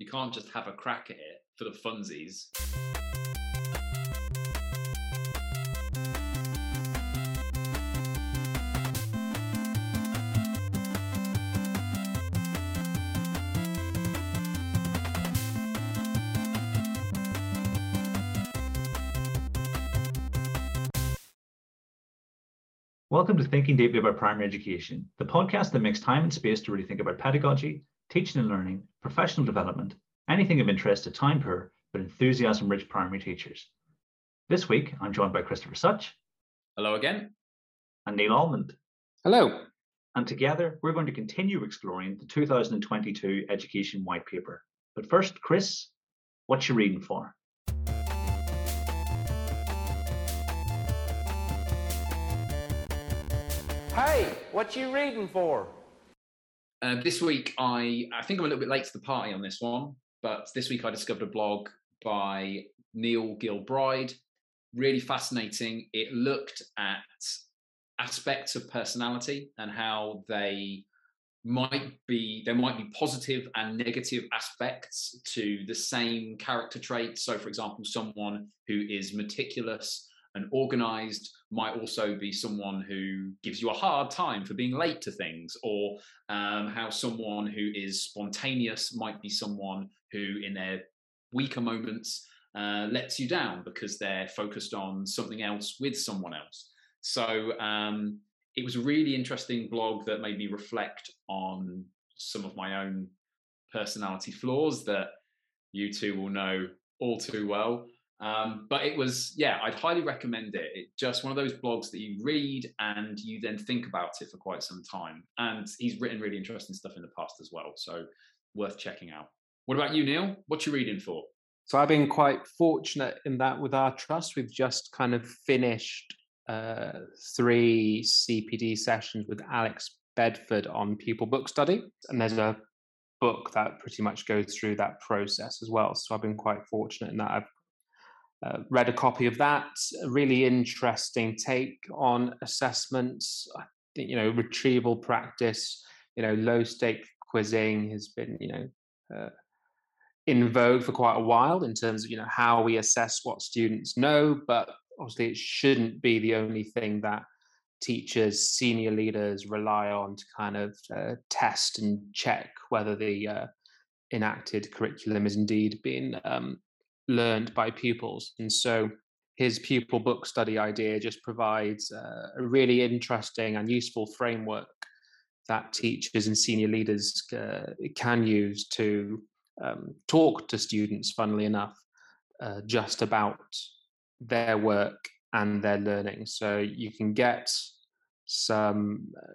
You can't just have a crack at it for the funsies. Welcome to Thinking Deeply About Primary Education, the podcast that makes time and space to really think about pedagogy, teaching and learning, professional development, anything of interest to time poor but enthusiasm rich primary teachers. This week, I'm joined by Christopher Such. Hello again. And Neil Almond. Hello. And together, we're going to continue exploring the 2022 Education White Paper. But first, Chris, what you reading for? Hey, what you reading for? Uh, this week, I I think I'm a little bit late to the party on this one, but this week I discovered a blog by Neil Gilbride. Really fascinating. It looked at aspects of personality and how they might be there might be positive and negative aspects to the same character trait. So, for example, someone who is meticulous and organized might also be someone who gives you a hard time for being late to things, or um, how someone who is spontaneous might be someone who, in their weaker moments, uh, lets you down because they're focused on something else with someone else. So um, it was a really interesting blog that made me reflect on some of my own personality flaws that you two will know all too well. Um, but it was, yeah, I'd highly recommend it. It's just one of those blogs that you read and you then think about it for quite some time. And he's written really interesting stuff in the past as well. So worth checking out. What about you, Neil? What you reading for? So I've been quite fortunate in that with our trust, we've just kind of finished uh, three CPD sessions with Alex Bedford on pupil book study. And there's a book that pretty much goes through that process as well. So I've been quite fortunate in that I've uh, read a copy of that. A really interesting take on assessments. I think you know retrieval practice. You know, low stake quizzing has been you know uh, in vogue for quite a while in terms of you know how we assess what students know, but obviously it shouldn't be the only thing that teachers, senior leaders rely on to kind of uh, test and check whether the uh, enacted curriculum is indeed being um, learned by pupils. And so his pupil book study idea just provides a really interesting and useful framework that teachers and senior leaders uh, can use to um, talk to students, funnily enough, uh, just about their work and their learning. So you can get some uh,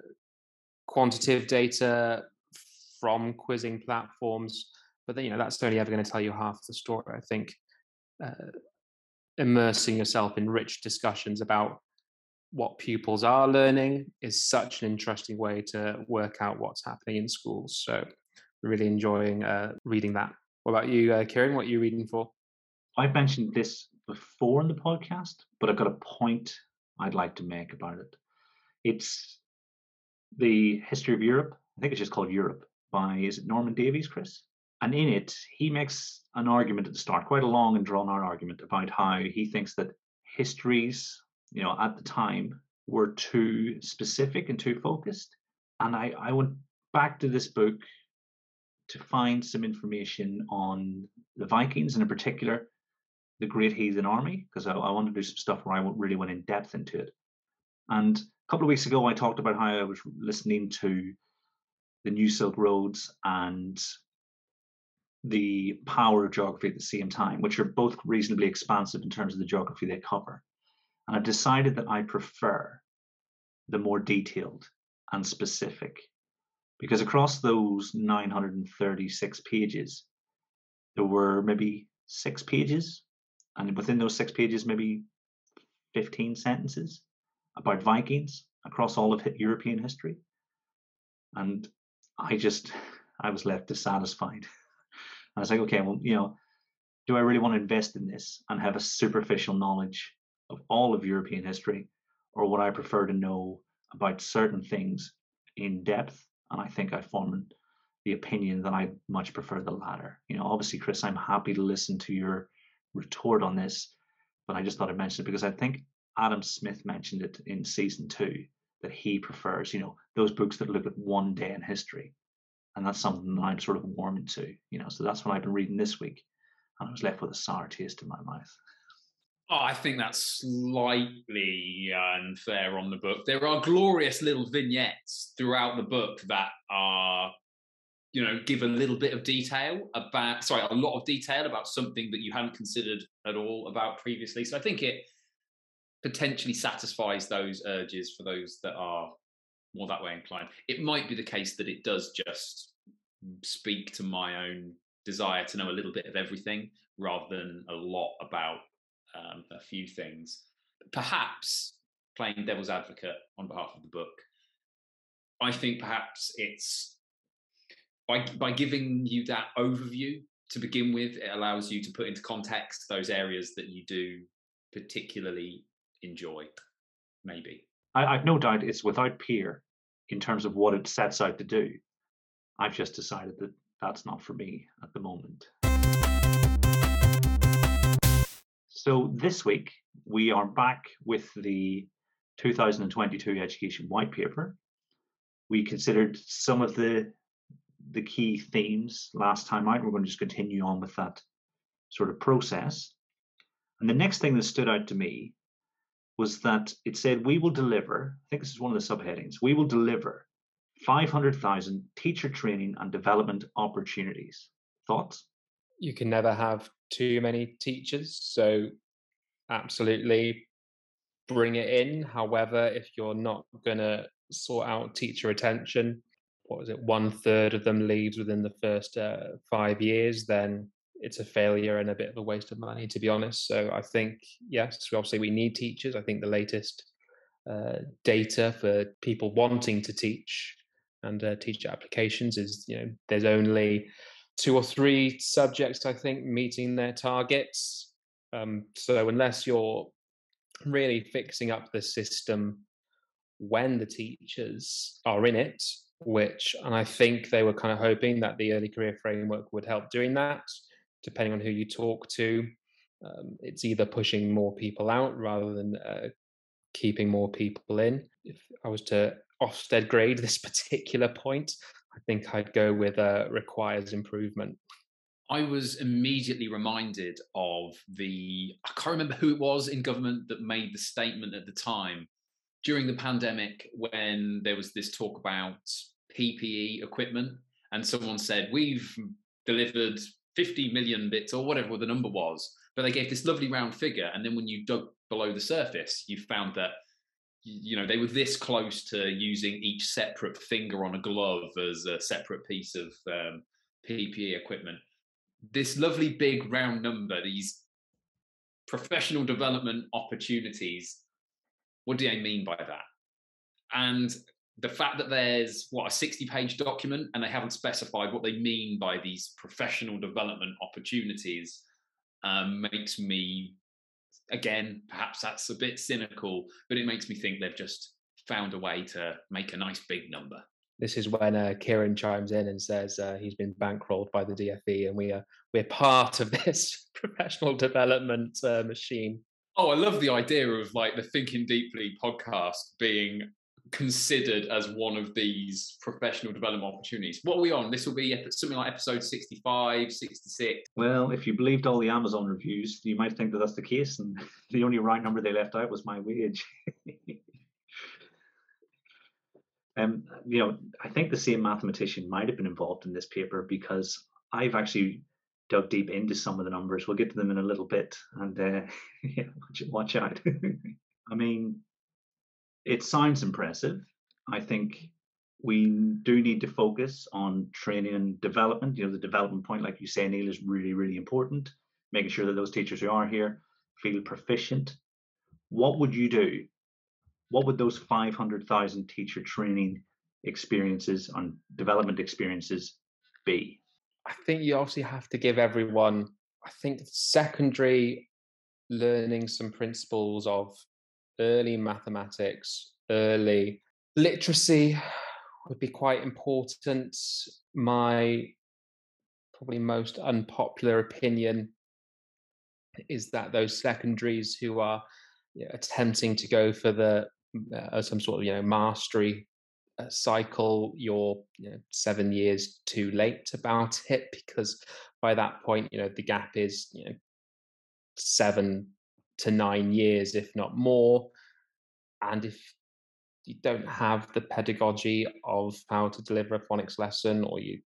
quantitative data from quizzing platforms, but then, you know that's only ever going to tell you half the story. I think uh, immersing yourself in rich discussions about what pupils are learning is such an interesting way to work out what's happening in schools. So, really enjoying uh, reading that. What about you, uh, Kieran? What are you reading for? I've mentioned this before in the podcast, but I've got a point I'd like to make about it. It's the history of Europe. I think it's just called Europe by is it Norman Davies, Chris? And in it, he makes an argument at the start, quite a long and drawn out argument about how he thinks that histories, you know, at the time were too specific and too focused. And I, I went back to this book to find some information on the Vikings and in particular the Great Heathen Army, because I, I want to do some stuff where I really went in depth into it. And a couple of weeks ago, I talked about how I was listening to the New Silk Roads and the power of geography at the same time, which are both reasonably expansive in terms of the geography they cover. And I've decided that I prefer the more detailed and specific because across those 936 pages, there were maybe six pages, and within those six pages, maybe 15 sentences about Vikings across all of European history. And I just, I was left dissatisfied. I was like, okay, well, you know, do I really want to invest in this and have a superficial knowledge of all of European history, or would I prefer to know about certain things in depth? And I think I found the opinion that I much prefer the latter. You know, obviously, Chris, I'm happy to listen to your retort on this, but I just thought I'd mention it because I think Adam Smith mentioned it in season two that he prefers, you know, those books that look at one day in history. And that's something that I'm sort of warming to, you know. So that's what I've been reading this week. And I was left with a sour taste in my mouth. Oh, I think that's slightly unfair on the book. There are glorious little vignettes throughout the book that are, you know, give a little bit of detail about, sorry, a lot of detail about something that you hadn't considered at all about previously. So I think it potentially satisfies those urges for those that are more that way inclined. It might be the case that it does just speak to my own desire to know a little bit of everything rather than a lot about um, a few things. Perhaps playing devil's advocate on behalf of the book, I think perhaps it's by by giving you that overview to begin with, it allows you to put into context those areas that you do particularly enjoy. Maybe I, I've no doubt it's without peer in terms of what it sets out to do. I've just decided that that's not for me at the moment. So this week we are back with the 2022 Education White Paper. We considered some of the the key themes last time out. We're going to just continue on with that sort of process. And the next thing that stood out to me was that it said we will deliver. I think this is one of the subheadings. We will deliver 500,000 teacher training and development opportunities. Thoughts? You can never have too many teachers. So, absolutely bring it in. However, if you're not going to sort out teacher retention, what was it, one third of them leaves within the first uh, five years, then it's a failure and a bit of a waste of money, to be honest. So I think, yes, obviously we need teachers. I think the latest uh, data for people wanting to teach and uh, teacher applications is, you know, there's only two or three subjects I think meeting their targets. Um, so unless you're really fixing up the system when the teachers are in it, which and I think they were kind of hoping that the early career framework would help doing that. Depending on who you talk to, um, it's either pushing more people out rather than uh, keeping more people in. If I was to Ofsted grade this particular point, I think I'd go with uh, requires improvement. I was immediately reminded of the, I can't remember who it was in government that made the statement at the time during the pandemic when there was this talk about PPE equipment. And someone said, We've delivered 50 million bits or whatever the number was. But they gave this lovely round figure. And then when you dug below the surface, you found that you know they were this close to using each separate finger on a glove as a separate piece of um, PPE equipment. This lovely big round number, these professional development opportunities. What do I mean by that? And the fact that there's what a 60 page document and they haven't specified what they mean by these professional development opportunities um, makes me again, perhaps that's a bit cynical, but it makes me think they've just found a way to make a nice big number. This is when uh, Kieran chimes in and says uh, he's been bankrolled by the DFE, and we are we're part of this professional development uh, machine. Oh, I love the idea of like the Thinking Deeply podcast being considered as one of these professional development opportunities. What are we on? This will be something like episode 65, 66. Well, if you believed all the Amazon reviews, you might think that that's the case. And the only right number they left out was my wage. um, you know, I think the same mathematician might have been involved in this paper because I've actually dug deep into some of the numbers. We'll get to them in a little bit, and uh, yeah, watch out. I mean, it sounds impressive. I think we do need to focus on training and development. You know, the development point, like you say, Neil, is really, really important. Making sure that those teachers who are here feel proficient. What would you do? What would those 500,000 teacher training experiences and development experiences be? I think you obviously have to give everyone, I think, secondary learning some principles of early mathematics, early literacy, would be quite important. My probably most unpopular opinion is that those secondaries who are you know, attempting to go for the uh, some sort of you know mastery uh, cycle, you're you know, seven years too late about it because by that point, you know the gap is you know seven to nine years, if not more. And if you don't have the pedagogy of how to deliver a phonics lesson, or you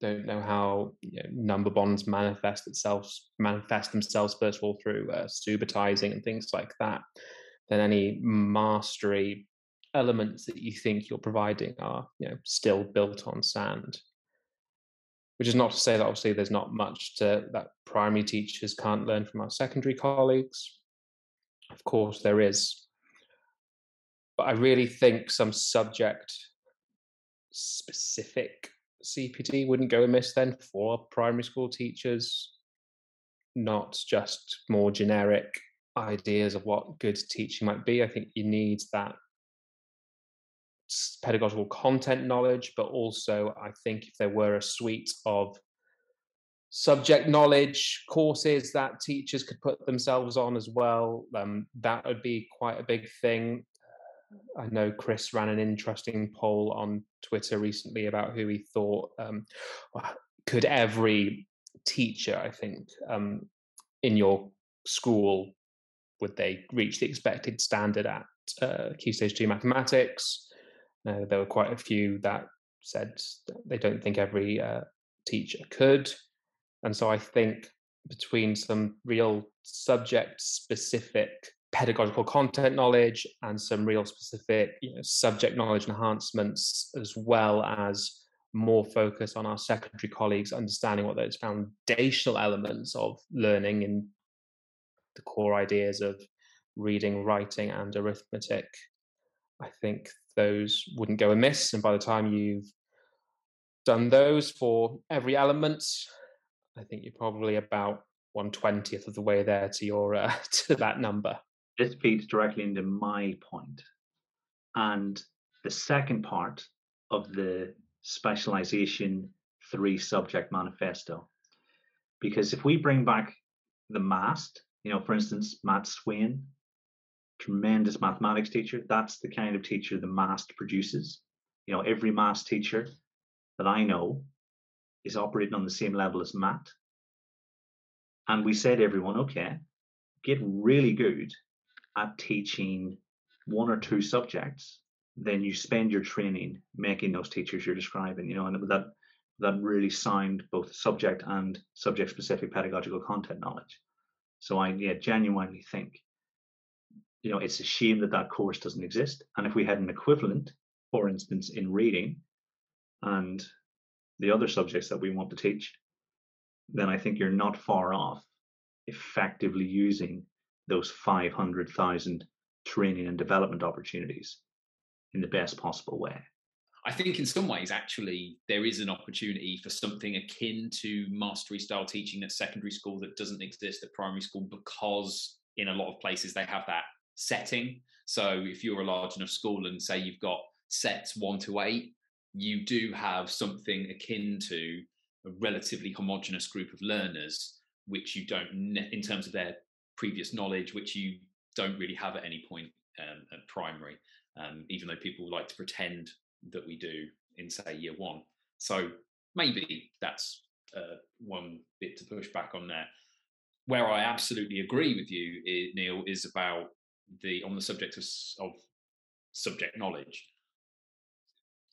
don't know how you know, number bonds manifest itself, manifest themselves first of all through uh, subitizing and things like that, then any mastery elements that you think you're providing are you know still built on sand which is not to say that obviously there's not much to, that primary teachers can't learn from our secondary colleagues. Of course, there is. But I really think some subject specific CPD wouldn't go amiss then for primary school teachers, not just more generic ideas of what good teaching might be. I think you need that pedagogical content knowledge, but also I think if there were a suite of subject knowledge courses that teachers could put themselves on as well, um, that would be quite a big thing. I know Chris ran an interesting poll on Twitter recently about who he thought um, could every teacher, I think, um, in your school, would they reach the expected standard at uh, Key Stage 2 mathematics? Uh, there were quite a few that said they don't think every uh, teacher could. And so I think between some real subject specific pedagogical content knowledge and some real specific you know, subject knowledge enhancements, as well as more focus on our secondary colleagues understanding what those foundational elements of learning and the core ideas of reading, writing, and arithmetic. I think those wouldn't go amiss. And by the time you've done those for every element, I think you're probably about one twentieth of the way there to your uh, to that number. This feeds directly into my point, and the second part of the specialization three subject manifesto. Because if we bring back the MAST, you know, for instance, Matt Swain, tremendous mathematics teacher. That's the kind of teacher the MAST produces. You know, every MAST teacher that I know is operating on the same level as Matt. And we said everyone, okay, get really good at teaching one or two subjects, then you spend your training making those teachers you're describing, you know, and that that really sound both subject and subject specific pedagogical content knowledge. So I yeah, genuinely think you know, it's a shame that that course doesn't exist. And if we had an equivalent, for instance, in reading and the other subjects that we want to teach, then I think you're not far off effectively using those 500,000 training and development opportunities in the best possible way. I think in some ways, actually, there is an opportunity for something akin to mastery style teaching at secondary school that doesn't exist at primary school because in a lot of places they have that setting. So if you're a large enough school and say you've got sets one to eight, you do have something akin to a relatively homogenous group of learners, which you don't, in terms of their previous knowledge, which you don't really have at any point um, at primary, um, even though people like to pretend that we do in, say, year one. So maybe that's uh, one bit to push back on there. Where I absolutely agree with you, Neil, is about the on the subject of, of subject knowledge.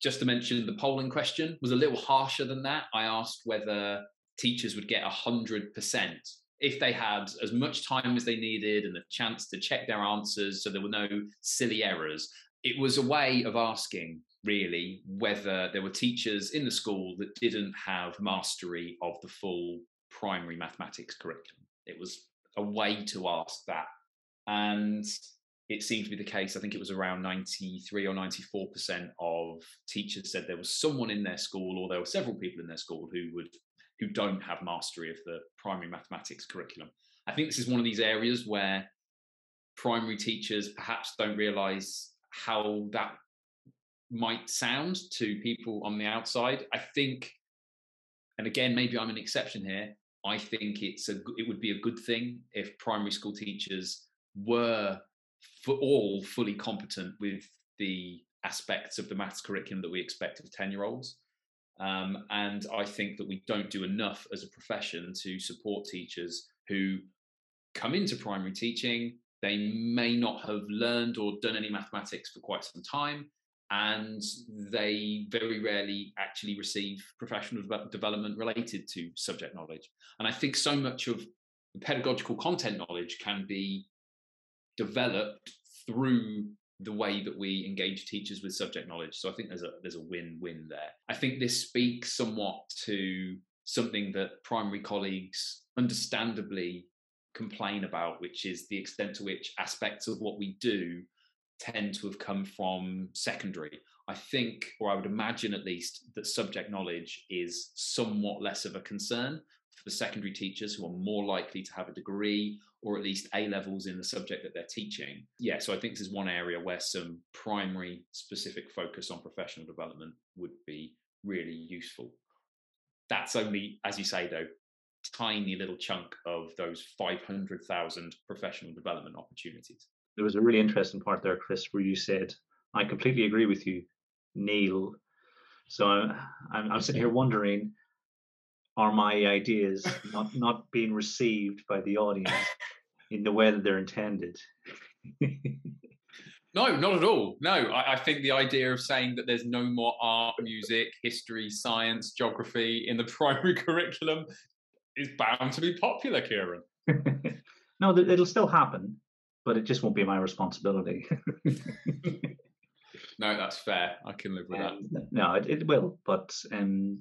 Just to mention, the polling question was a little harsher than that. I asked whether teachers would get 100% if they had as much time as they needed and the chance to check their answers so there were no silly errors. It was a way of asking, really, whether there were teachers in the school that didn't have mastery of the full primary mathematics curriculum. It was a way to ask that and it seemed to be the case. I think it was around 93 or 94% of teachers said there was someone in their school, or there were several people in their school who would who don't have mastery of the primary mathematics curriculum. I think this is one of these areas where primary teachers perhaps don't realize how that might sound to people on the outside. I think, and again, maybe I'm an exception here. I think it's a it would be a good thing if primary school teachers were for all fully competent with the aspects of the maths curriculum that we expect of 10 year olds. Um, and I think that we don't do enough as a profession to support teachers who come into primary teaching. They may not have learned or done any mathematics for quite some time, and they very rarely actually receive professional development related to subject knowledge. And I think so much of the pedagogical content knowledge can be developed through the way that we engage teachers with subject knowledge. So I think there's a there's a win-win there. I think this speaks somewhat to something that primary colleagues understandably complain about, which is the extent to which aspects of what we do tend to have come from secondary. I think, or I would imagine at least, that subject knowledge is somewhat less of a concern for secondary teachers who are more likely to have a degree or at least A levels in the subject that they're teaching. Yeah, so I think this is one area where some primary specific focus on professional development would be really useful. That's only, as you say, though, tiny little chunk of those 500,000 professional development opportunities. There was a really interesting part there, Chris, where you said, I completely agree with you, Neil. So I'm, I'm sitting here wondering are my ideas not not being received by the audience in the way that they're intended. No not at all. No I, I, think the idea of saying that there's no more art music history science geography in the primary curriculum is bound to be popular kieran. No it'll still happen but it just won't be my responsibility. No that's fair. I can live with um, that no it, it will but um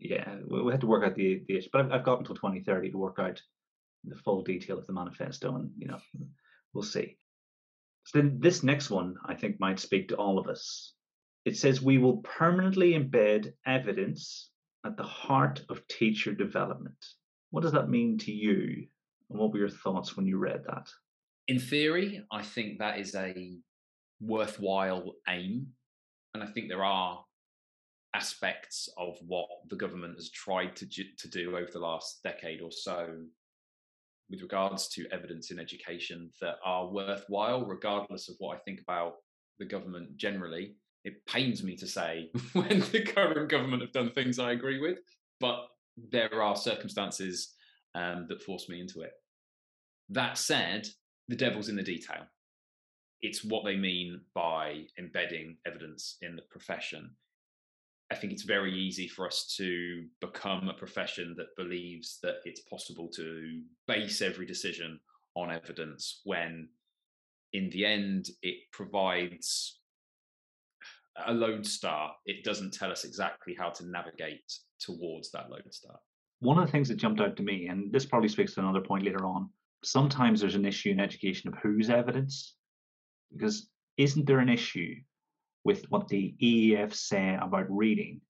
yeah, we had to work out the the issue, but I've, I've got until 2030 to work out the full detail of the manifesto, and you know, we'll see. So then this next one, I think, might speak to all of us. It says we will permanently embed evidence at the heart of teacher development. What does that mean to you? And what were your thoughts when you read that? In theory, I think that is a worthwhile aim. And I think there are aspects of what the government has tried to, to do over the last decade or so with regards to evidence in education that are worthwhile, regardless of what I think about the government generally. It pains me to say when the current government have done things I agree with, but there are circumstances um, that force me into it. That said, the devil's in the detail. It's what they mean by embedding evidence in the profession. I think it's very easy for us to become a profession that believes that it's possible to base every decision on evidence when, in the end, it provides a lodestar. It doesn't tell us exactly how to navigate towards that lodestar. One of the things that jumped out to me, and this probably speaks to another point later on, sometimes there's an issue in education of whose evidence. Because isn't there an issue with what the EEF say about reading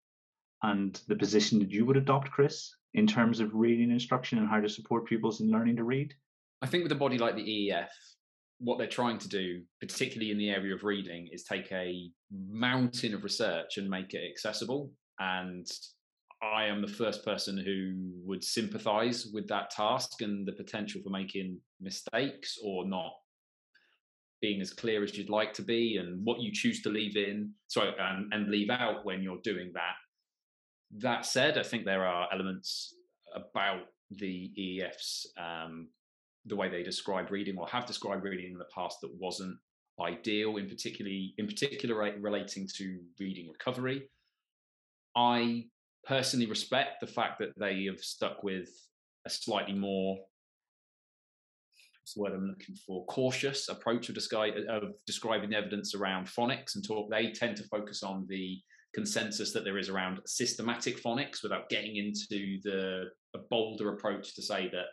and the position that you would adopt, Chris, in terms of reading instruction and how to support pupils in learning to read? I think with a body like the EEF, what they're trying to do, particularly in the area of reading, is take a mountain of research and make it accessible. And I am the first person who would sympathize with that task and the potential for making mistakes or not being as clear as you'd like to be and what you choose to leave in sorry and, and leave out when you're doing that. That said i think there are elements about the EEF's um, the way they describe reading or have described reading in the past that wasn't ideal in particularly in particular relating to reading recovery. I personally respect the fact that they have stuck with a slightly more what's the word I'm looking for? Cautious approach of, descri- of describing evidence around phonics and talk. They tend to focus on the consensus that there is around systematic phonics without getting into the bolder approach to say that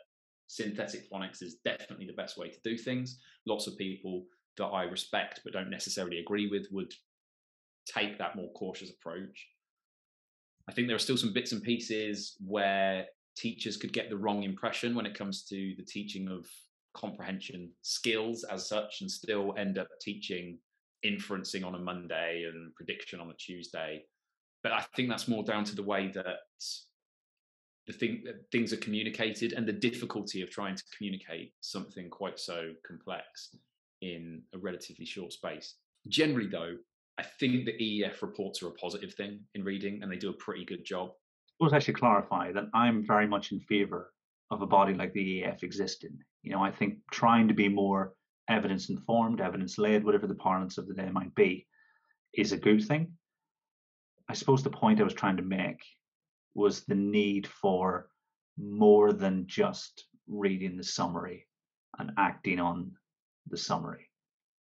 synthetic phonics is definitely the best way to do things. Lots of people that I respect but don't necessarily agree with would take that more cautious approach. I think there are still some bits and pieces where teachers could get the wrong impression when it comes to the teaching of comprehension skills as such and still end up teaching inferencing on a Monday and prediction on a Tuesday. But I think that's more down to the way that the thing things are communicated and the difficulty of trying to communicate something quite so complex in a relatively short space. Generally, though, I think the EEF reports are a positive thing in reading, and they do a pretty good job. I suppose I should clarify that I'm very much in favour of a body like the EEF existing. You know, I think trying to be more evidence informed, evidence led, whatever the parlance of the day might be, is a good thing. I suppose the point I was trying to make was the need for more than just reading the summary and acting on the summary.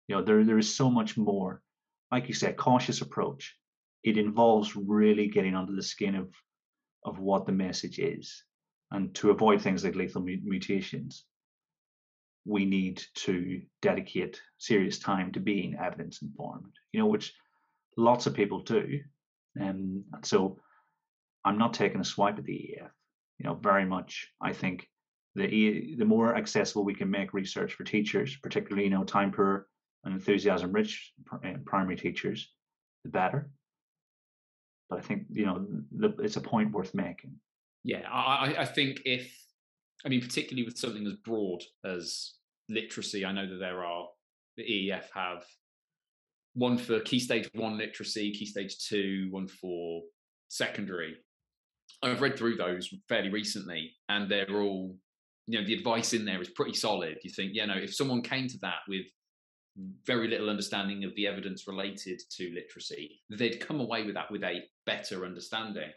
You know, there, there is so much more. Like you said, cautious approach. It involves really getting under the skin of of what the message is. And to avoid things like lethal mutations, we need to dedicate serious time to being evidence informed, you know, which lots of people do. Um, and so I'm not taking a swipe at the EEF. You know, very much, I think the the more accessible we can make research for teachers, particularly you know time poor and enthusiasm rich uh, primary teachers, the better. But I think you know the, it's a point worth making. Yeah, I, I think if I mean particularly with something as broad as literacy, I know that there are the EEF have one for key stage one literacy, key stage two, one for secondary. I've read through those fairly recently, and they're all you know the advice in there is pretty solid you think you know if someone came to that with very little understanding of the evidence related to literacy they'd come away with that with a better understanding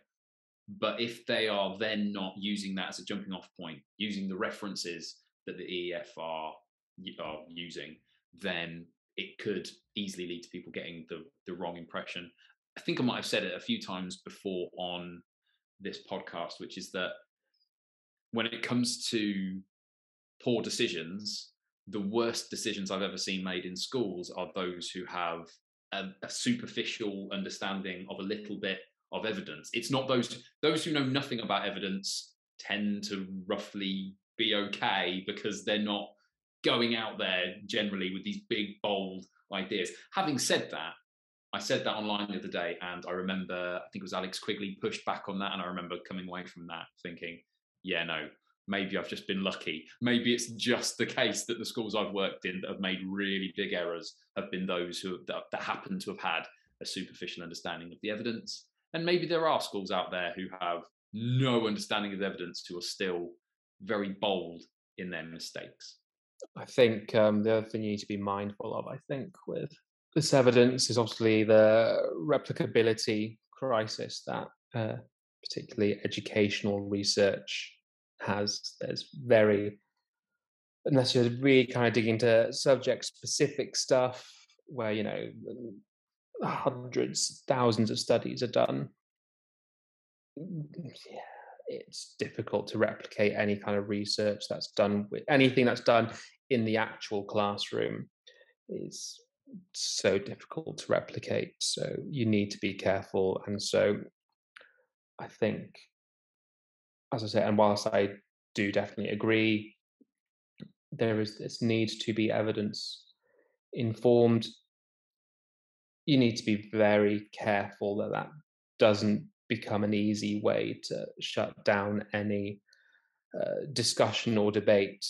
but if they are then not using that as a jumping off point using the references that the EEF are, are using then it could easily lead to people getting the, the wrong impression. I think i might have said it a few times before on this podcast which is that when it comes to poor decisions, the worst decisions I've ever seen made in schools are those who have a, a, superficial understanding of a little bit of evidence. It's not those those who know nothing about evidence tend to roughly be okay because they're not going out there generally with these big bold ideas. Having said that, I said that online the other day, and I remember I think it was Alex Quigley pushed back on that, and I remember coming away from that thinking, yeah, no, maybe I've just been lucky. Maybe it's just the case that the schools I've worked in that have made really big errors have been those who that, that happen to have had a superficial understanding of the evidence. And maybe there are schools out there who have no understanding of evidence who are still very bold in their mistakes. I think um, the other thing you need to be mindful of, I think, with this evidence is obviously the replicability crisis that uh, particularly educational research has. There's very, unless you're really kind of digging into subject specific stuff where, you know, hundreds, thousands of studies are done. Mm, yeah, it's difficult to replicate any kind of research that's done with anything that's done in the actual classroom is so difficult to replicate. So you need to be careful. And so I think as I say, and whilst I do definitely agree, there is this need to be evidence informed. You need to be very careful that that doesn't become an easy way to shut down any uh, discussion or debate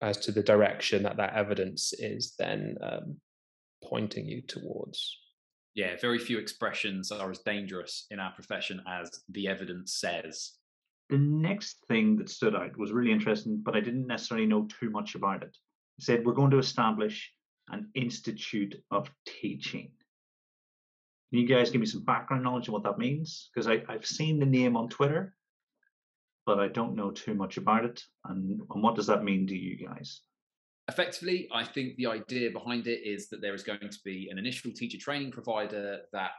as to the direction that that evidence is then um, pointing you towards yeah, very few expressions are as dangerous in our profession as the evidence says. The next thing that stood out was really interesting, but I didn't necessarily know too much about it. It said, We're going to establish an institute of teaching. Can you guys give me some background knowledge of what that means? Because I've seen the name on Twitter, but I don't know too much about it. And, and what does that mean to you guys? effectively, I think the idea behind it is that there is going to be an initial teacher training provider that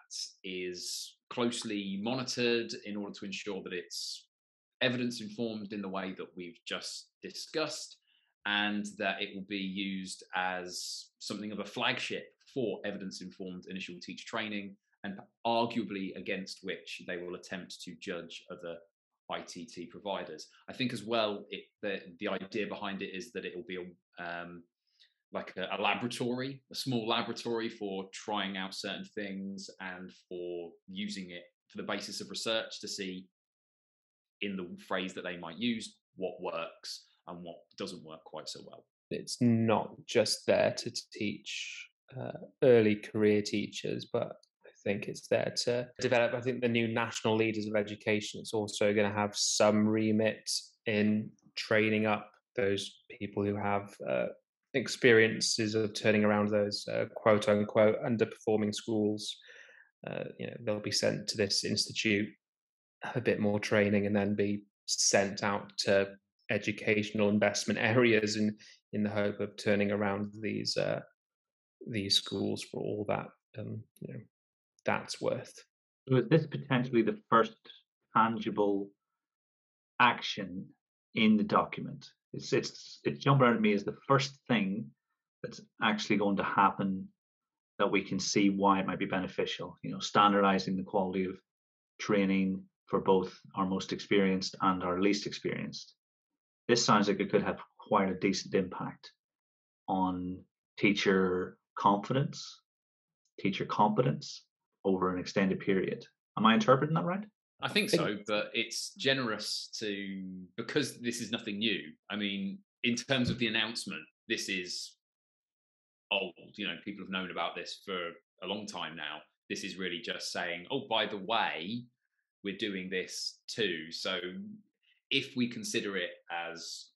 is closely monitored in order to ensure that it's evidence informed in the way that we've just discussed and that it will be used as something of a flagship for evidence informed initial teacher training and arguably against which they will attempt to judge other ITT providers. I think as well, it, the the idea behind it is that it will be a, um, like a, a, laboratory, a small laboratory for trying out certain things and for using it for the basis of research to see, in the phrase that they might use, what works and what doesn't work quite so well. It's not just there to teach uh, early career teachers, but I think it's there to develop. I think the new national leaders of education. It's also going to have some remit in training up those people who have uh, experiences of turning around those uh, quote unquote underperforming schools. Uh, you know, they'll be sent to this institute, have a bit more training, and then be sent out to educational investment areas in in the hope of turning around these uh, these schools for all that um, you know that's worth. So is this potentially the first tangible action in the document? It's it's it's jumping out at me as the first thing that's actually going to happen that we can see why it might be beneficial. You know, standardizing the quality of training for both our most experienced and our least experienced. This sounds like it could have quite a decent impact on teacher confidence, teacher competence over an extended period. Am I interpreting that right? I think so, but it's generous to because this is nothing new. I mean, in terms of the announcement, this is old. You know, people have known about this for a long time now. This is really just saying, oh, by the way, we're doing this too. So if we consider it as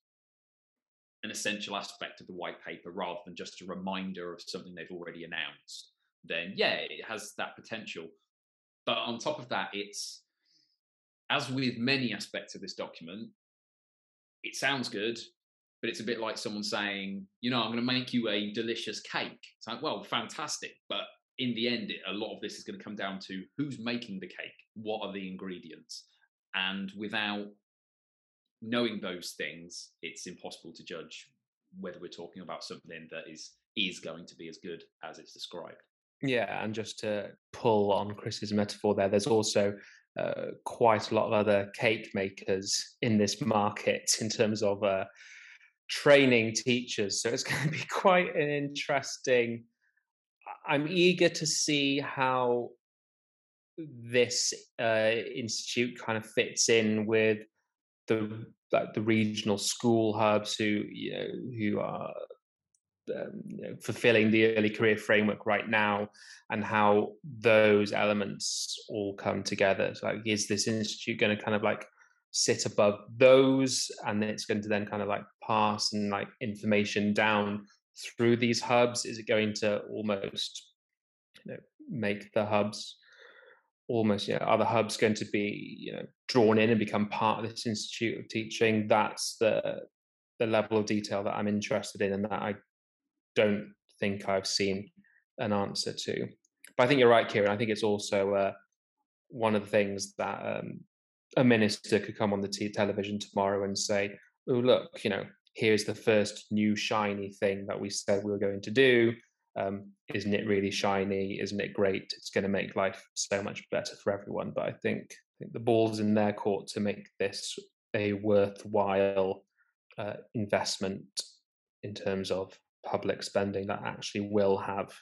an essential aspect of the white paper rather than just a reminder of something they've already announced, then yeah, it has that potential. But on top of that, it's as with many aspects of this document, it sounds good, but it's a bit like someone saying, you know, I'm going to make you a delicious cake. It's like, well, fantastic. But in the end, a lot of this is going to come down to who's making the cake, what are the ingredients. And without knowing those things, it's impossible to judge whether we're talking about something that is is going to be as good as it's described. Yeah, and just to pull on Chris's metaphor there, there's also uh, quite a lot of other cake makers in this market in terms of uh, training teachers. So it's going to be quite an interesting. I'm eager to see how this uh, institute kind of fits in with the like the regional school hubs who you know who are um, you know, fulfilling the early career framework right now and how those elements all come together. So like is this institute going to kind of like sit above those and then it's going to then kind of like pass and like information down through these hubs? Is it going to almost you know make the hubs almost you know are the hubs going to be you know drawn in and become part of this institute of teaching that's the the level of detail that i'm interested in and that i don't think I've seen an answer to. But I think you're right, Kieran. I think it's also uh, one of the things that um, a minister could come on the t- television tomorrow and say, "Oh, look, you know, here's the first new shiny thing that we said we were going to do. Um, isn't it really shiny? Isn't it great? It's going to make life so much better for everyone." But I think, I think the ball's in their court to make this a worthwhile uh, investment in terms of public spending that actually will have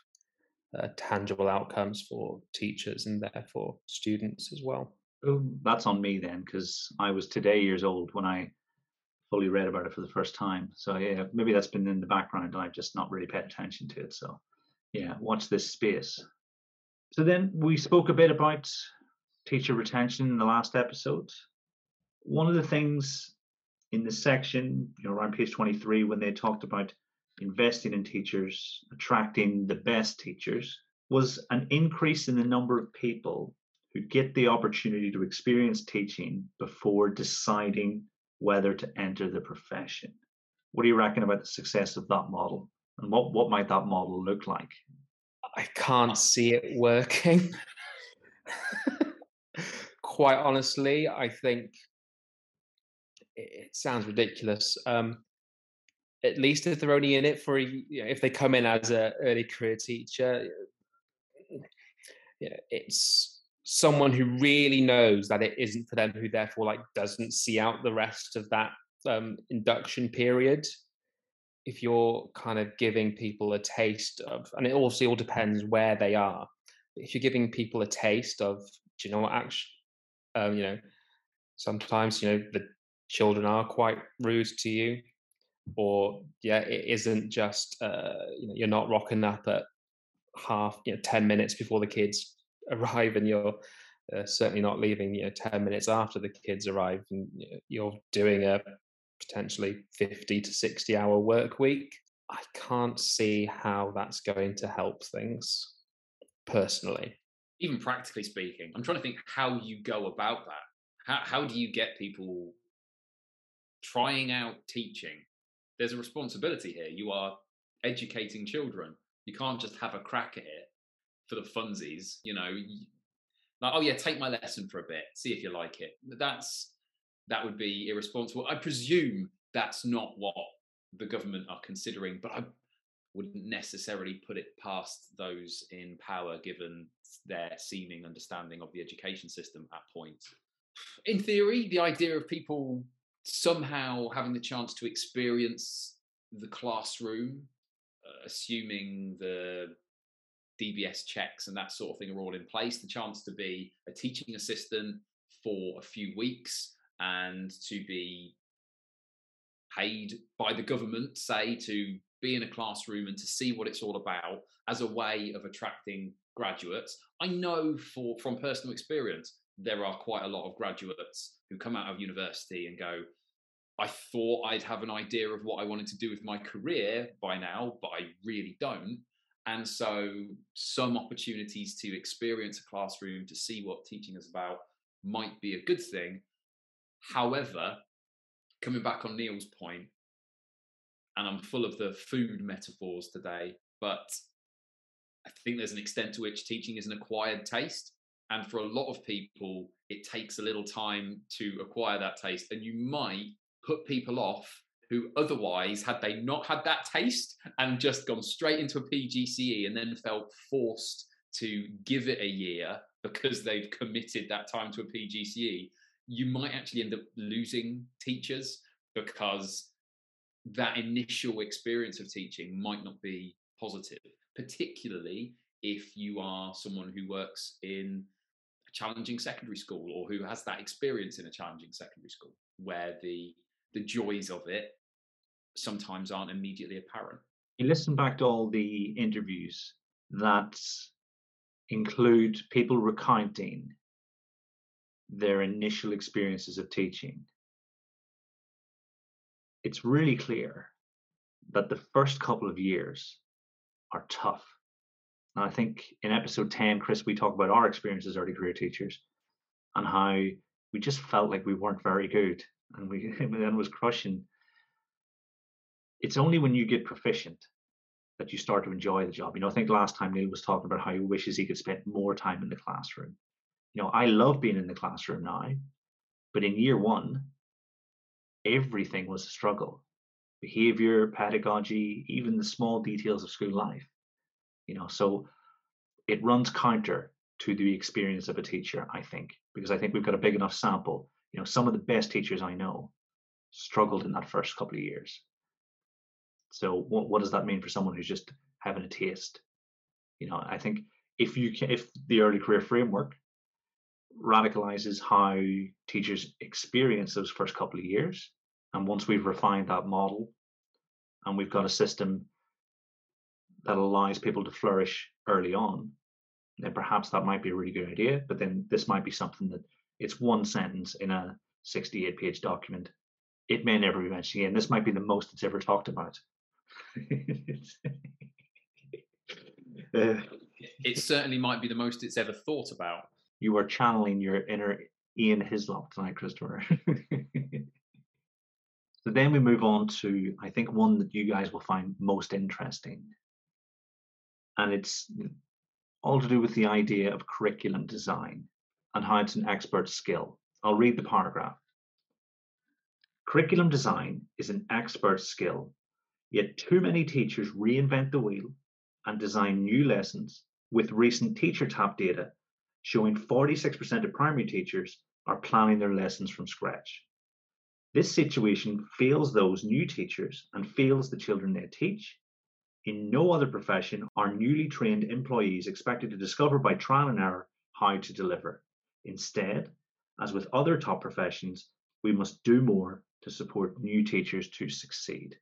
uh, tangible outcomes for teachers and therefore students as well. Oh, that's on me then, because I was today years old when I read about it for the first time. So yeah, maybe that's been in the background and I've just not really paid attention to it. So yeah, watch this space. So then we spoke a bit about teacher retention in the last episode. One of the things in the section, you know, around page 23, when they talked about investing in teachers, attracting the best teachers, was an increase in the number of people who get the opportunity to experience teaching before deciding whether to enter the profession. What do you reckon about the success of that model? And what, what might that model look like? I can't see it working. Quite honestly, I think it sounds ridiculous. Um, at least if they're only in it for know, if they come in as a early career teacher yeah, it's someone who really knows that it isn't for them who therefore like doesn't see out the rest of that um, induction period if you're kind of giving people a taste of, and it also all depends where they are. If you're giving people a taste of, do you know what, actually, um, you know, sometimes you know the children are quite rude to you, or yeah, it isn't just uh, you know you're not rocking up at half, you know, ten minutes before the kids arrive, and you're uh, certainly not leaving you know 10 minutes after the kids arrive and you're doing a potentially 50 to 60 hour work week i can't see how that's going to help things personally. Even practically speaking i'm trying to think how you go about that. How, how do you get people trying out teaching? There's a responsibility here. You are educating children. You can't just have a crack at it for the funsies you know like oh yeah take my lesson for a bit see if you like it. That's that would be irresponsible. I presume that's not what the government are considering but i wouldn't necessarily put it past those in power given their seeming understanding of the education system at points in theory the idea of people somehow having the chance to experience the classroom uh, assuming the DBS checks and that sort of thing are all in place. The chance to be a teaching assistant for a few weeks and to be paid by the government, say, to be in a classroom and to see what it's all about as a way of attracting graduates. I know for from personal experience, there are quite a lot of graduates who come out of university and go, I thought I'd have an idea of what I wanted to do with my career by now, but I really don't. And so, some opportunities to experience a classroom, to see what teaching is about, might be a good thing. However, coming back on Neil's point, and I'm full of the food metaphors today, but I think there's an extent to which teaching is an acquired taste. And for a lot of people, it takes a little time to acquire that taste. And you might put people off who otherwise, had they not had that taste and just gone straight into a PGCE and then felt forced to give it a year because they've committed that time to a PGCE, you might actually end up losing teachers because that initial experience of teaching might not be positive, particularly if you are someone who works in a challenging secondary school or who has that experience in a challenging secondary school where the the joys of it sometimes aren't immediately apparent. You listen back to all the interviews that include people recounting their initial experiences of teaching. It's really clear that the first couple of years are tough. And I think in episode 10, Chris, we talk about our experiences as early career teachers and how we just felt like we weren't very good and we then was crushing. It's only when you get proficient that you start to enjoy the job. You know, I think last time Neil was talking about how he wishes he could spend more time in the classroom. You know, I love being in the classroom now, but in year one, everything was a struggle. Behavior, pedagogy, even the small details of school life. You know, so it runs counter to the experience of a teacher, I think, because I think we've got a big enough sample you know some of the best teachers i know struggled in that first couple of years. So what, what does that mean for someone who's just having a taste? You know i think if you can if the early career framework radicalizes how teachers experience those first couple of years and once we've refined that model and we've got a system that allows people to flourish early on then perhaps that might be a really good idea but then this might be something that it's one sentence in a 68 page document. It may never be mentioned again. This might be the most it's ever talked about. uh, it certainly might be the most it's ever thought about. You are channeling your inner Ian Hislop tonight, Christopher. so then we move on to, I think, one that you guys will find most interesting. And it's all to do with the idea of curriculum design and how it's an expert skill. I'll read the paragraph. Curriculum design is an expert skill, yet too many teachers reinvent the wheel and design new lessons with recent TeacherTapp data showing 46% of primary teachers are planning their lessons from scratch. This situation fails those new teachers and fails the children they teach. In no other profession are newly trained employees expected to discover by trial and error how to deliver. Instead, as with other top professions, we must do more to support new teachers to succeed.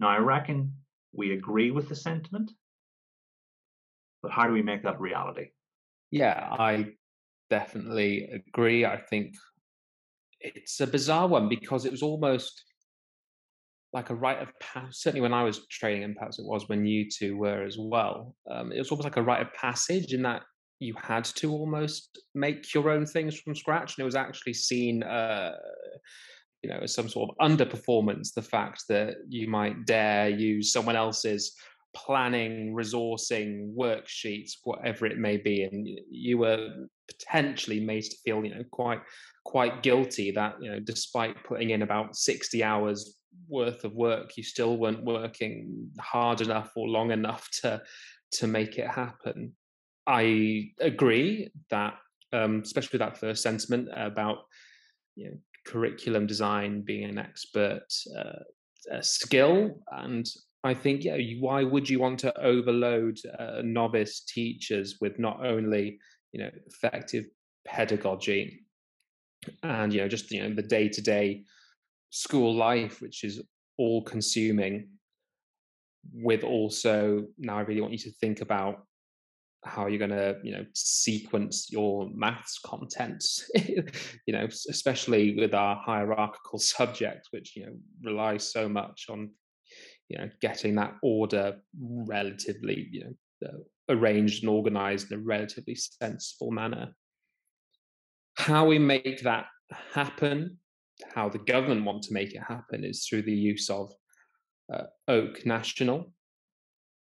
Now, I reckon we agree with the sentiment, but how do we make that reality? Yeah, I definitely agree. I think it's a bizarre one because it was almost like a rite of passage. Certainly, when I was training in perhaps it was when you two were as well. Um, it was almost like a rite of passage in that you had to almost make your own things from scratch, and it was actually seen, uh, you know, as some sort of underperformance. The fact that you might dare use someone else's planning, resourcing, worksheets, whatever it may be, and you were potentially made to feel, you know, quite quite guilty that you know, despite putting in about sixty hours worth of work, you still weren't working hard enough or long enough to to make it happen. I agree that, um, especially that first sentiment about you know, curriculum design being an expert uh, skill, and I think, yeah, why would you want to overload uh, novice teachers with not only you know effective pedagogy and you know just you know the day to day school life, which is all consuming, with also now I really want you to think about how you're going to you know sequence your maths content you know especially with our hierarchical subjects which you know rely so much on you know getting that order relatively you know uh, arranged and organized in a relatively sensible manner. How we make that happen how the government want to make it happen is through the use of uh, oak national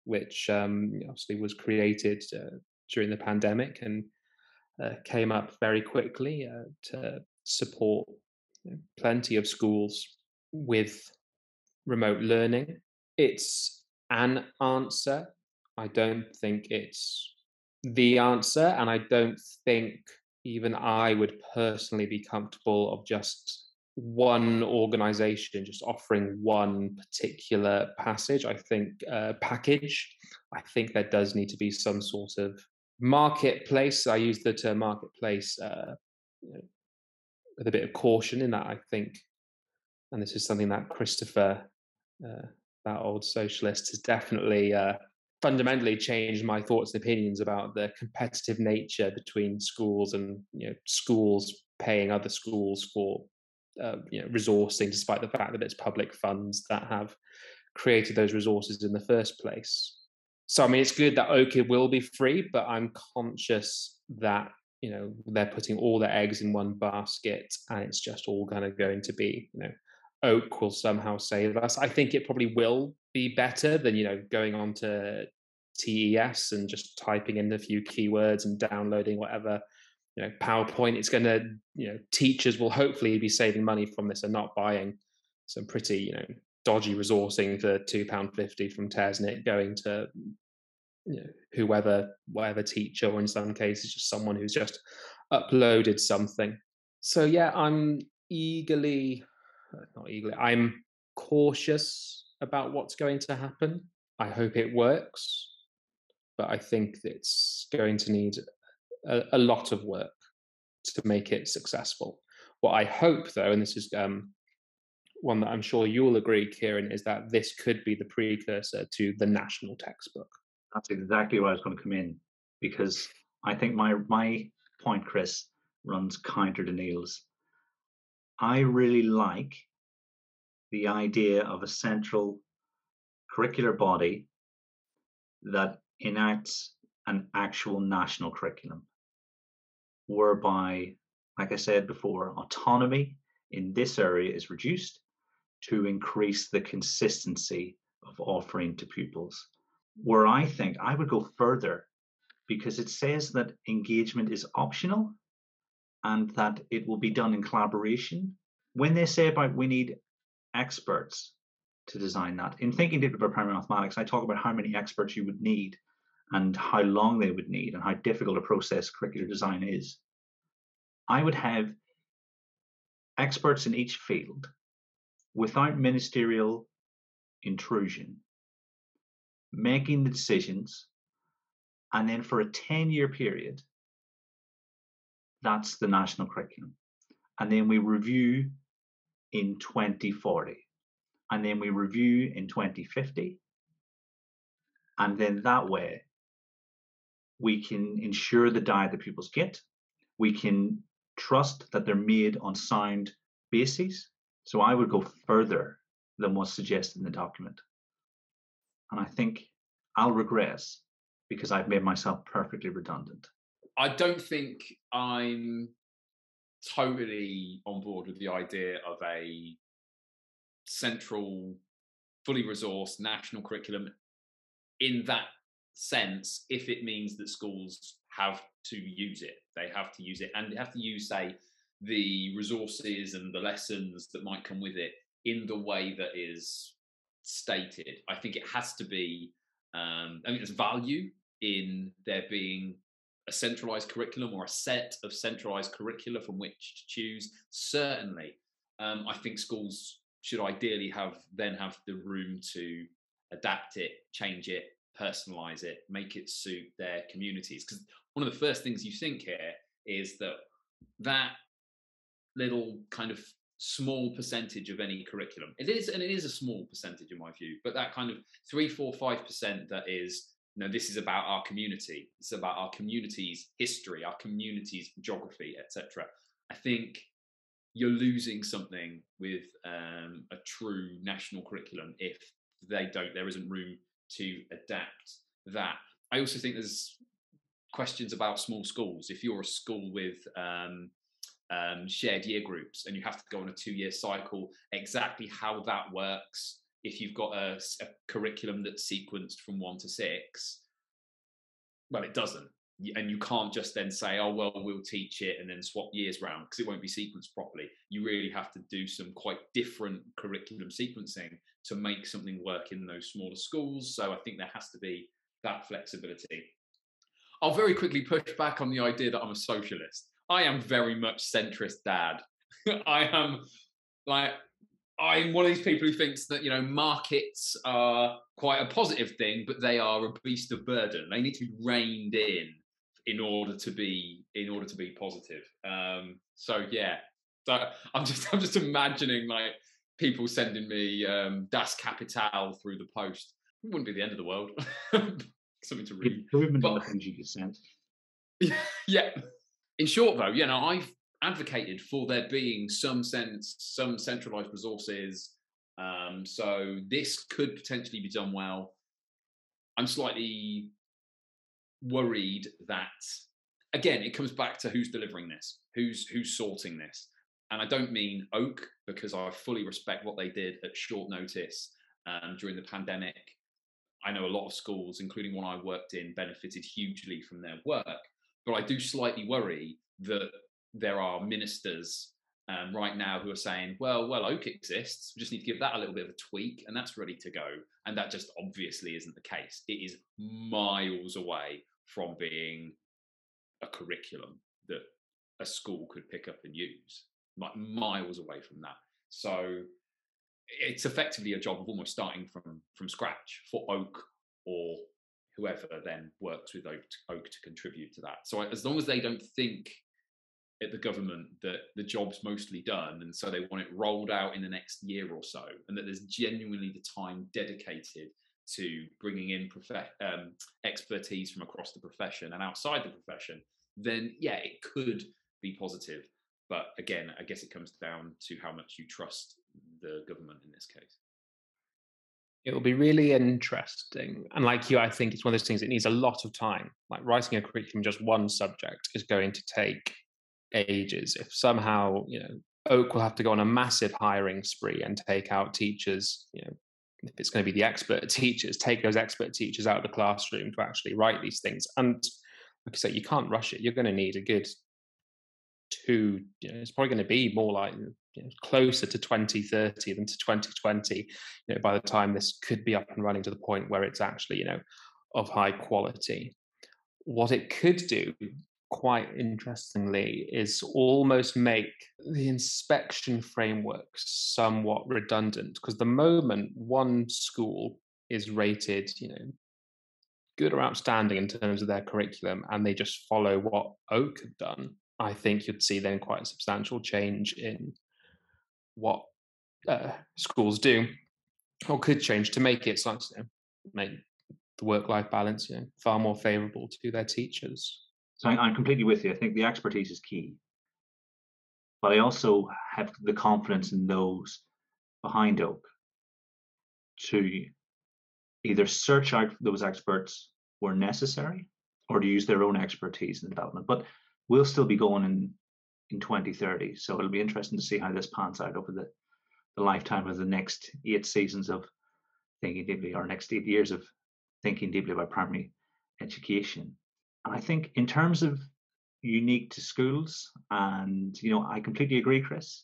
which um, obviously was created uh, during the pandemic and uh, came up very quickly uh, to support plenty of schools with remote learning. It's an answer. I don't think it's the answer, and I don't think even I would personally be comfortable of just one organization just offering one particular passage i think uh, package. I think there does need to be some sort of marketplace. I use the term marketplace uh, with a bit of caution in that i think and this is something that christopher uh, that old socialist has definitely uh, fundamentally changed my thoughts and opinions about the competitive nature between schools and you know schools paying other schools for uh, you know, resourcing, despite the fact that it's public funds that have created those resources in the first place. So, I mean, it's good that OCID will be free, but I'm conscious that you know they're putting all their eggs in one basket, and it's just all kind of going to be, you know, Oak will somehow save us. I think it probably will be better than you know going on to TES and just typing in a few keywords and downloading whatever you know PowerPoint. It's going to you know teachers will hopefully be saving money from this and not buying some pretty you know dodgy resourcing for two pound fifty from TESNet going to you know, whoever whatever teacher or in some cases just someone who's just uploaded something. So yeah, I'm eagerly uh, not eagerly I'm cautious about what's going to happen. I hope it works, but I think it's going to need a, a, lot of work to make it successful. What I hope, though, and this is um, one that I'm sure you'll agree, Kieran, is that this could be the precursor to the national textbook. That's exactly where I was going to come in, because I think my my point, Chris, runs counter to Neil's. I really like the idea of a central curricular body that enacts an actual national curriculum whereby, like I said before, autonomy in this area is reduced to increase the consistency of offering to pupils. Where I think I would go further because it says that engagement is optional and that it will be done in collaboration. When they say about we need experts to design that, in thinking about primary mathematics, I talk about how many experts you would need and how long they would need and how difficult a process curricular design is. I would have experts in each field without ministerial intrusion, making the decisions, and then for a 10 year period, that's the national curriculum. And then we review in 2040. And then we review in 2050. And then that way, we can ensure the diet that pupils get. We can trust that they're made on sound bases. So I would go further than what's suggested in the document. And I think I'll regress because I've made myself perfectly redundant. I don't think I'm totally on board with the idea of a central, fully resourced national curriculum in that sense if it means that schools have to use it. They have to use it and they have to use, say, the resources and the lessons that might come with it in the way that is stated. I think it has to be, um, I mean, there's value in there being a centralized curriculum or a set of centralized curricula from which to choose. Certainly, um, I think schools should ideally have then have the room to adapt it, change it, personalize it, make it suit their communities. Because one of the first things you think here is that that little kind of small percentage of any curriculum it is and it is a small percentage in my view but that kind of three four five percent that is you know this is about our community it's about our community's history our community's geography etc i think you're losing something with um, a true national curriculum if they don't there isn't room to adapt that. I also think there's questions about small schools. If you're a school with um, um, shared year groups and you have to go on a two year cycle, exactly how that works, if you've got a, a, curriculum that's sequenced from one to six, well, it doesn't. And you can't just then say, oh, well, we'll teach it and then swap years round because it won't be sequenced properly. You really have to do some quite different curriculum sequencing to make something work in those smaller schools. So I think there has to be that flexibility. I'll very quickly push back on the idea that I'm a socialist. I am very much centrist dad. I am like I'm one of these people who thinks that you know markets are quite a positive thing, but they are a beast of burden. They need to be reined in in order to be in order to be positive. Um, so yeah, so I'm just I'm just imagining like people sending me um, Das Kapital through the post. It wouldn't be the end of the world. Something to read. Improvement but, the things you get sent. Yeah. In short, though, you know, I've advocated for there being some sense, some centralized resources. Um, so this could potentially be done well. I'm slightly worried that again it comes back to who's delivering this who's who's sorting this and I don't mean Oak because I fully respect what they did at short notice um, during the pandemic. I know a lot of schools, including one I worked in, benefited hugely from their work. But I do slightly worry that there are ministers um, right now who are saying, well, well, Oak exists. We just need to give that a little bit of a tweak, and that's ready to go. And that just obviously isn't the case. It is miles away from being a curriculum that a school could pick up and use like miles away from that. So it's effectively a job of almost starting from from scratch for Oak or whoever then works with Oak to, Oak to contribute to that. So as long as they don't think at the government that the job's mostly done and so they want it rolled out in the next year or so and that there's genuinely the time dedicated to bringing in um, expertise from across the profession and outside the profession then yeah it could be positive but again, I guess it comes down to how much you trust the government in this case. It will be really interesting. And like you, I think it's one of those things that needs a lot of time. Like writing a curriculum, just one subject is going to take ages. If somehow, you know, Oak will have to go on a massive hiring spree and take out teachers, you know, if it's going to be the expert teachers, take those expert teachers out of the classroom to actually write these things. And like I say, you can't rush it. You're going to need a good two, you know, it's probably going to be more like you know, closer to 2030 than to 2020 you know by the time this could be up and running to the point where it's actually you know of high quality what it could do quite interestingly is almost make the inspection framework somewhat redundant because the moment one school is rated, you know, good or outstanding in terms of their curriculum and they just follow what Oak had done, I think you'd see then quite a substantial change in what uh, schools do or could change to make it like you know, make the work-life balance you know, far more favorable to their teachers. So I'm completely with you. I think the expertise is key, but I also have the confidence in those behind Oak to either search out those experts where necessary or to use their own expertise in development. But we'll still be going in in 2030. So it'll be interesting to see how this pans out over the, the lifetime of the next eight seasons of thinking deeply, or next eight years of thinking deeply about primary education. And I think in terms of unique to schools, and you know, I completely agree, Chris,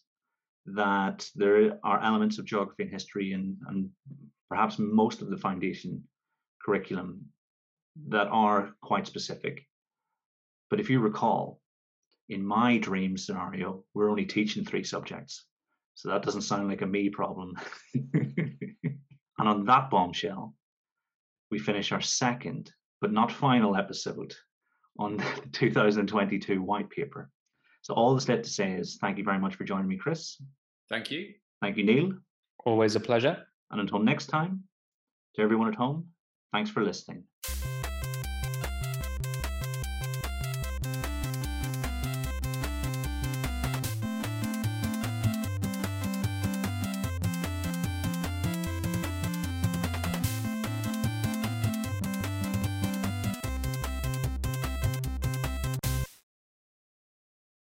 that there are elements of geography and history and, and perhaps most of the foundation curriculum that are quite specific. But if you recall, in my dream scenario, we're only teaching three subjects. So that doesn't sound like a me problem. and on that bombshell, we finish our second, but not final episode on the 2022 white paper. So all that's left to say is thank you very much for joining me, Chris. Thank you. Thank you, Neil. Always a pleasure. And until next time, to everyone at home, thanks for listening.